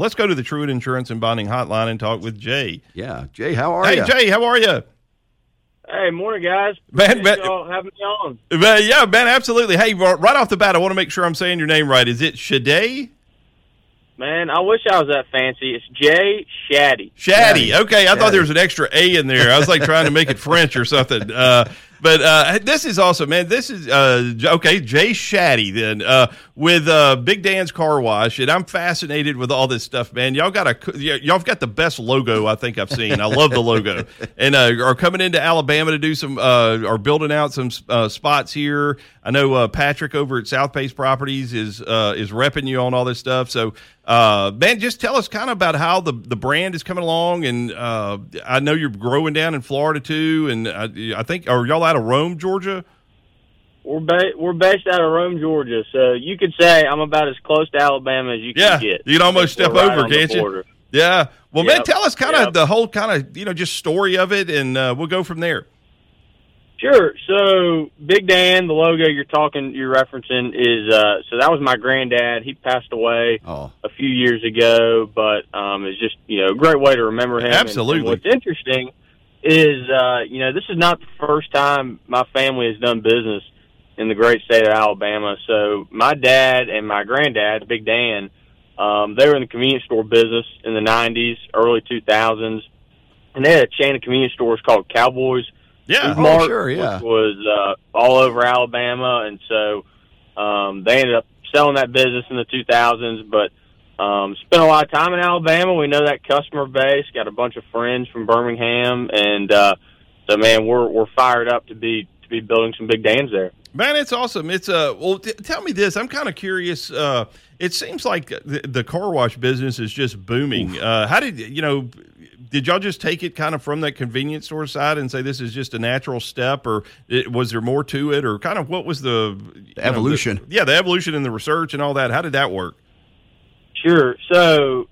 Let's go to the Truitt Insurance and Bonding Hotline and talk with Jay. Yeah, Jay, how are you? Hey, you? Jay, how are you? Hey, morning, guys. Man, Appreciate man- y'all having me on. Uh, yeah, man, absolutely. Hey, right off the bat, I want to make sure I'm saying your name right. Is it Shade? Man, I wish I was that fancy. It's Jay Shadday. Shadday. Okay, I thought there was an extra A in there. I was like trying to make it French or something. Uh, but uh, this is awesome, man. This is uh, okay, Jay Shadday then uh, with uh, Big Dan's Car Wash, and I'm fascinated with all this stuff, man. Y'all got a y'all got the best logo I think I've seen. I love the logo, and uh, are coming into Alabama to do some uh, are building out some spots here. I know uh, Patrick over at SouthPace Properties is uh, is repping you on all this stuff. So, uh, man, just tell us kind of about how the, the brand is coming along. And uh, I know you're growing down in Florida too. And I, I think are y'all out of Rome, Georgia? We're ba- we're based out of Rome, Georgia, so you could say I'm about as close to Alabama as you can get. you can almost step right over, can't you? Yeah. Well, man, tell us kind of Yep. the whole kind of you know just story of it, and uh, we'll go from there. Sure. So Big Dan, the logo you're talking, you're referencing is uh, so that was my granddad. He passed away Oh, a few years ago, but um, it's just you know a great way to remember him. And- Absolutely. And, what's interesting is uh, you know this is not the first time my family has done business in the great state of Alabama. So my dad and my granddad, Big Dan, um, they were in the convenience store business in the '90s, early 2000s, and they had a chain of convenience stores called Cowboys. Yeah. Food Mart, sure, yeah. was uh, all over Alabama, and so um, they ended up selling that business in the 2000s. But um, spent a lot of time in Alabama. We know that customer base. Got a bunch of friends from Birmingham, and uh, so man, we're we're fired up to be to be building some Big Dan's there. Man, it's awesome. It's uh, well, t- tell me this. I'm kind of curious. Uh, it seems like the, the car wash business is just booming. Uh, how did you know? Did y'all just take it kind of from that convenience store side and say this is just a natural step, or it, was there more to it, or kind of what was the, you know, evolution. the- yeah, the evolution and the research and all that. How did that work? Sure. So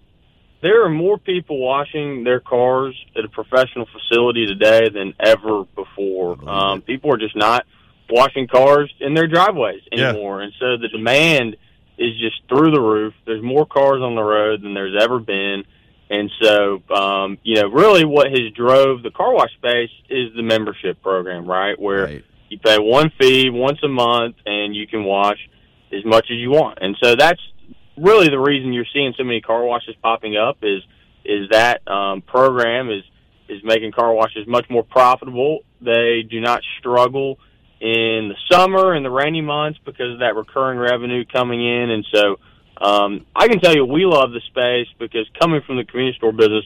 there are more people washing their cars at a professional facility today than ever before. Um, people are just not washing cars in their driveways Yeah. anymore, and so the demand is just through the roof. There's more cars on the road than there's ever been. And so, um, you know, really what has drove the car wash space is the membership program, right? Where right. you pay one fee once a month and you can wash as much as you want. And so that's really the reason you're seeing so many car washes popping up is is that um, program is is making car washes much more profitable. They do not struggle in the summer and the rainy months because of that recurring revenue coming in. And so um, I can tell you we love the space because coming from the convenience store business,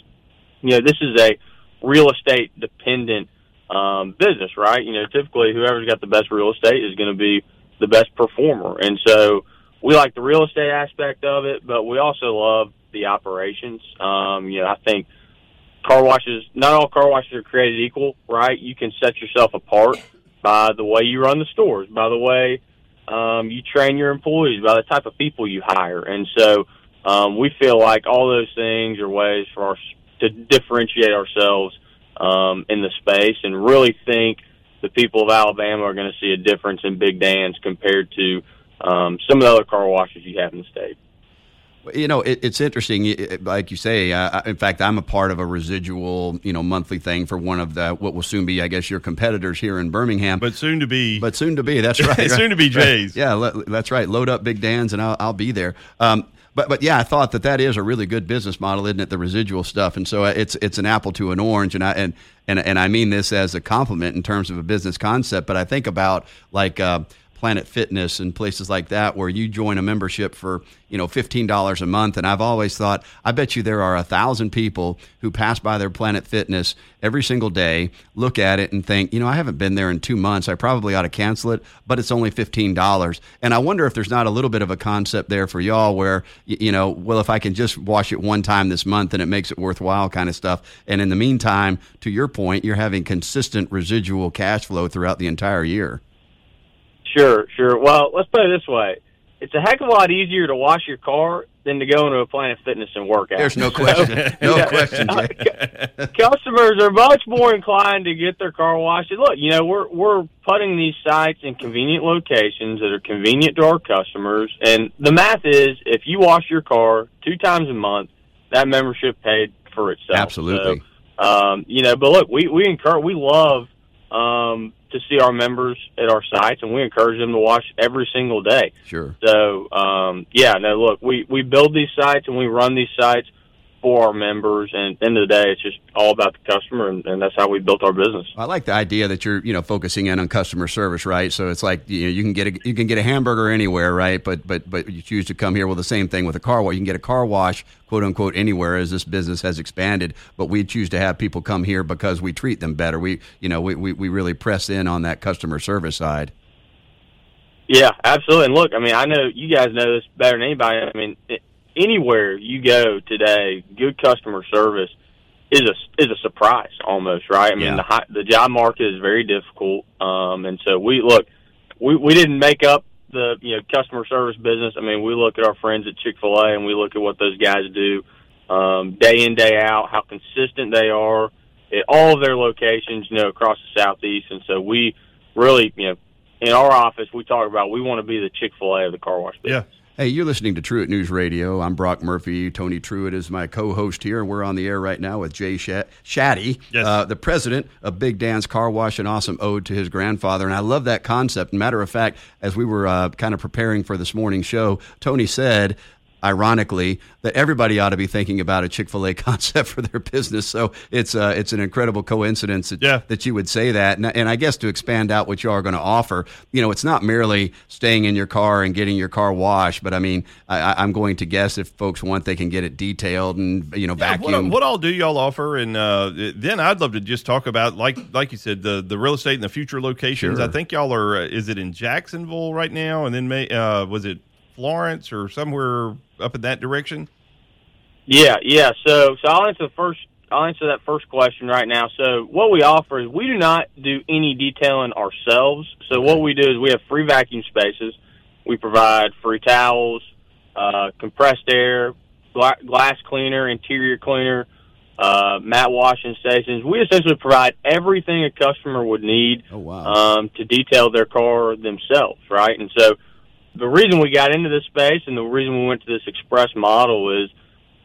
you know, this is a real estate dependent um, business, right? You know, typically whoever's got the best real estate is going to be the best performer. And so we like the real estate aspect of it, but we also love the operations. Um, you know, I think car washes, not all car washes are created equal, right? You can set yourself apart by the way you run the stores, by the way um, you train your employees, by the type of people you hire. And so um, we feel like all those things are ways for us to differentiate ourselves um, in the space and really think the people of Alabama are going to see a difference in Big Dan's compared to um, some of the other car washes you have in the state. You know, it, it's interesting. y- Like you say, uh, in fact, I'm a part of a residual, you know, monthly thing for one of the what will soon be, I guess, your competitors here in Birmingham. But soon to be, But soon to be. That's right. Soon to be Jay's. Yeah, that's right. Load up Big Dan's, and I'll, I'll be there. Um, but but yeah, I thought that that is a really good business model, isn't it? The residual stuff, and so uh, it's it's an apple to an orange, and I and and and I mean this as a compliment in terms of a business concept. But I think about like. Uh, Planet Fitness and places like that where you join a membership for you know fifteen dollars a month. And I've always thought, I bet you there are a thousand people who pass by their Planet Fitness every single day, look at it, and think, you know, I haven't been there in two months. I probably ought to cancel it, but it's only fifteen dollars. And I wonder if there's not a little bit of a concept there for y'all where you know, well, if I can just wash it one time this month and it makes it worthwhile, kind of stuff. And in the meantime, to your point, you're having consistent residual cash flow throughout the entire year. Sure, sure. Well, let's put it this way: it's a heck of a lot easier to wash your car than to go into a Planet Fitness and work out. There's no question. No question, Jay. Customers are much more inclined to get their car washed. And Look, you know, we're we're putting these sites in convenient locations that are convenient to our customers. And the math is, if you wash your car two times a month, that membership paid for itself. Absolutely. So, um, you know, but look, we we encourage, we love um, to see our members at our sites, and we encourage them to watch every single day. Sure. So, um, yeah, no, look, we we build these sites and we run these sites for our members. And at the end of the day, it's just all about the customer, and, and that's how we built our business. I like the idea that you're, you know, focusing in on customer service, right? So it's like you know, you can get a you can get a hamburger anywhere, right? But but but you choose to come here. Well, the same thing with a car wash. You can get a car wash, quote unquote, anywhere as this business has expanded. But we choose to have people come here because we treat them better. We you know we we, we really press in on that customer service side. Yeah, absolutely. And look, I mean, I know you guys know this better than anybody. I mean, it, anywhere you go today, good customer service is a is a surprise almost, right? I mean, Yeah. the high, the job market is very difficult, um, and so we look, we we didn't make up the you know customer service business. I mean, we look at our friends at Chick Fil A and we look at what those guys do um, day in day out, how consistent they are at all of their locations, you know, across the southeast, and so we really, you know. In our office, we talk about we want to be the Chick Fil A of the car wash business. Yeah. Hey, you're listening to Truitt News Radio. I'm Brock Murphy. Tony Truitt is my co-host here, and we're on the air right now with Jay Shat- Shadday, Yes. uh, the president of Big Dan's Car Wash, an awesome ode to his grandfather. And I love that concept. Matter of fact, as we were uh, kind of preparing for this morning's show, Tony said, ironically, that everybody ought to be thinking about a Chick-fil-A concept for their business. So it's uh, it's an incredible coincidence that, Yeah. that you would say that. And, and I guess to expand out what you are going to offer, you know, it's not merely staying in your car and getting your car washed, but I mean, I, I'm going to guess if folks want, they can get it detailed and you know Yeah, vacuumed. what, what all do y'all offer? And uh, then I'd love to just talk about, like like you said, the the real estate and the future locations. Sure. I think y'all are. Uh, is it in Jacksonville right now? And then may, uh, was it Florence or somewhere up in that direction? Yeah, yeah. So, so I'll answer the first. I'll answer that first question right now. So, what we offer is we do not do any detailing ourselves. So, what we do is we have free vacuum spaces. We provide free towels, uh, compressed air, gla- glass cleaner, interior cleaner, uh, mat washing stations. We essentially provide everything a customer would need oh wow! um, to detail their car themselves, right? And so the reason we got into this space and the reason we went to this express model is,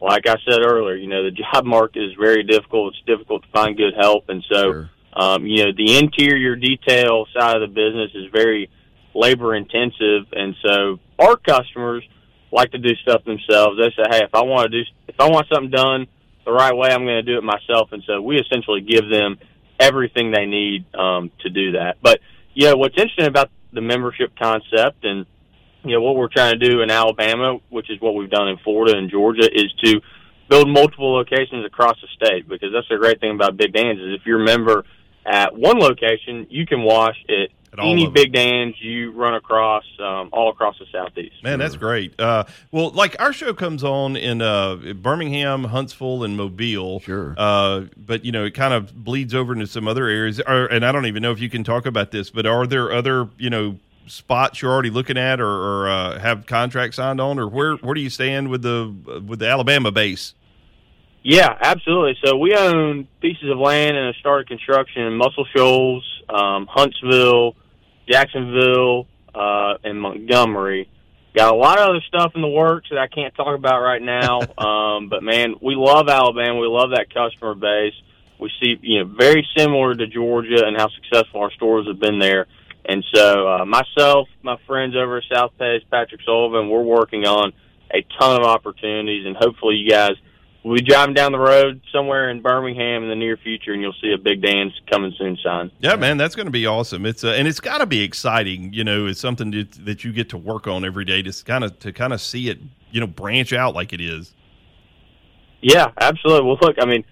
like I said earlier, you know, the job market is very difficult. It's difficult to find good help. And so, Sure. um, you know, the interior detail side of the business is very labor intensive. And so our customers like to do stuff themselves. They say, hey, if I want to do, if I want something done the right way, I'm going to do it myself. And so we essentially give them everything they need um, to do that. But you know, what's interesting about the membership concept and you know what we're trying to do in Alabama, which is what we've done in Florida and Georgia, is to build multiple locations across the state. Because that's the great thing about Big Dan's is if you're a member at one location, you can wash at, At any. Big Dan's you run across um, all across the southeast. Man, that's great. Uh, well, like our show comes on in uh, Birmingham, Huntsville, and Mobile. Sure. Uh, but you know, it kind of bleeds over into some other areas. Are, and I don't even know if you can talk about this, but are there other you know spots you're already looking at, or, or uh, have contracts signed on, or where where do you stand with the with the Alabama base? Yeah, absolutely. So we own pieces of land and have started construction in Muscle Shoals, um, Huntsville, Jacksonville, uh, and Montgomery. Got a lot of other stuff in the works that I can't talk about right now. um, but man, we love Alabama. We love that customer base. We see, you know, very similar to Georgia and how successful our stores have been there. And so, uh, myself, my friends over at SouthPace, Patrick Sullivan, we're working on a ton of opportunities, and hopefully, you guys We'll be driving down the road somewhere in Birmingham in the near future, and you'll see a Big Dan's coming soon sign. Yeah, man, that's going to be awesome. It's uh, and it's got to be exciting. You know, it's something that, that you get to work on every day to kind of to kind of see it, you know, branch out like it is. Yeah, absolutely. Well, look, I mean,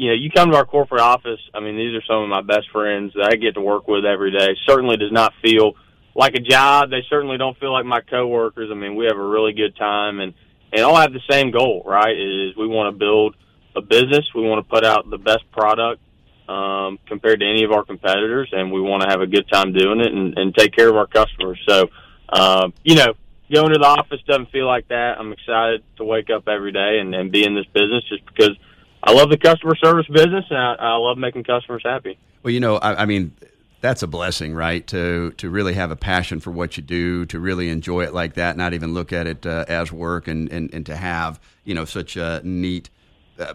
you know, you come to our corporate office. I mean, these are some of my best friends that I get to work with every day. Certainly does not feel like a job. They certainly don't feel like my coworkers. I mean, we have a really good time, and and all have the same goal, right? Is we want to build a business. We want to put out the best product um, compared to any of our competitors, and we want to have a good time doing it and, and take care of our customers. So, um, you know, going to the office doesn't feel like that. I'm excited to wake up every day and, and be in this business just because I love the customer service business and I, I love making customers happy. Well, you know, I, I mean, that's a blessing, right? To to really have a passion for what you do, to really enjoy it like that, not even look at it uh, as work, and, and and to have you know such a neat uh,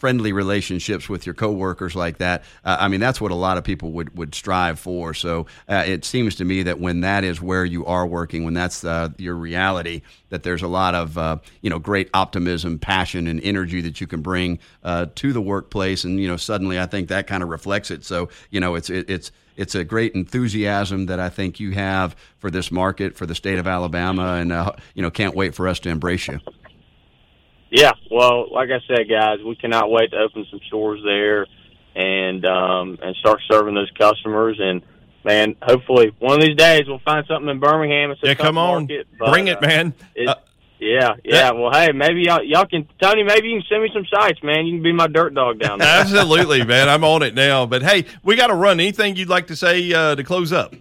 friendly relationships with your coworkers like that. Uh, I mean, that's what a lot of people would, would strive for. So uh, it seems to me that when that is where you are working, when that's uh, your reality, that there's a lot of uh, you know great optimism, passion, and energy that you can bring uh, to the workplace, and you know suddenly I think that kind of reflects it. So you know it's it, it's it's a great enthusiasm that I think you have for this market, for the state of Alabama, and uh, you know can't wait for us to embrace you. Yeah, well, like I said, guys, we cannot wait to open some stores there and um, and start serving those customers. And man, hopefully one of these days we'll find something in Birmingham. It's a yeah, come on, market, but, bring it, uh, man. Uh, yeah, yeah. Well, hey, maybe y'all, y'all can, Tony. Maybe you can send me some sites, man. You can be my dirt dog down there. Absolutely, man. I'm on it now. But hey, we got to run. Anything you'd like to say uh, to close up?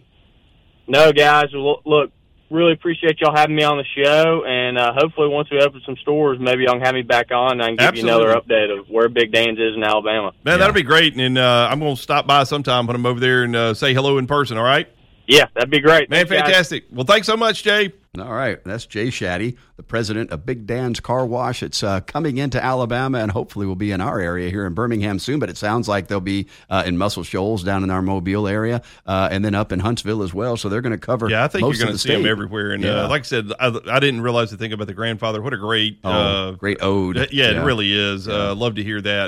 No, guys. Look, really appreciate y'all having me on the show, and uh, hopefully once we open some stores, maybe y'all can have me back on and I can give you another update of where Big Dan's is in Alabama. Man, that'll be great. And uh, I'm going to stop by sometime when I'm over there and uh, say hello in person. All right, Yeah, that'd be great. man. Thanks, guys. Fantastic. Well, thanks so much, Jay. All right, that's Jay Shadday, the president of Big Dan's Car Wash. It's uh, coming into Alabama and hopefully will be in our area here in Birmingham soon. But it sounds like they'll be uh, in Muscle Shoals down in our Mobile area, uh, and then up in Huntsville as well. So they're going to cover. Yeah, I think you're going to see them everywhere. And Yeah. uh, like I said, I, I didn't realize the thing about the grandfather. What a great, Oh, uh, great ode. yeah, it really is. Uh, love to hear that.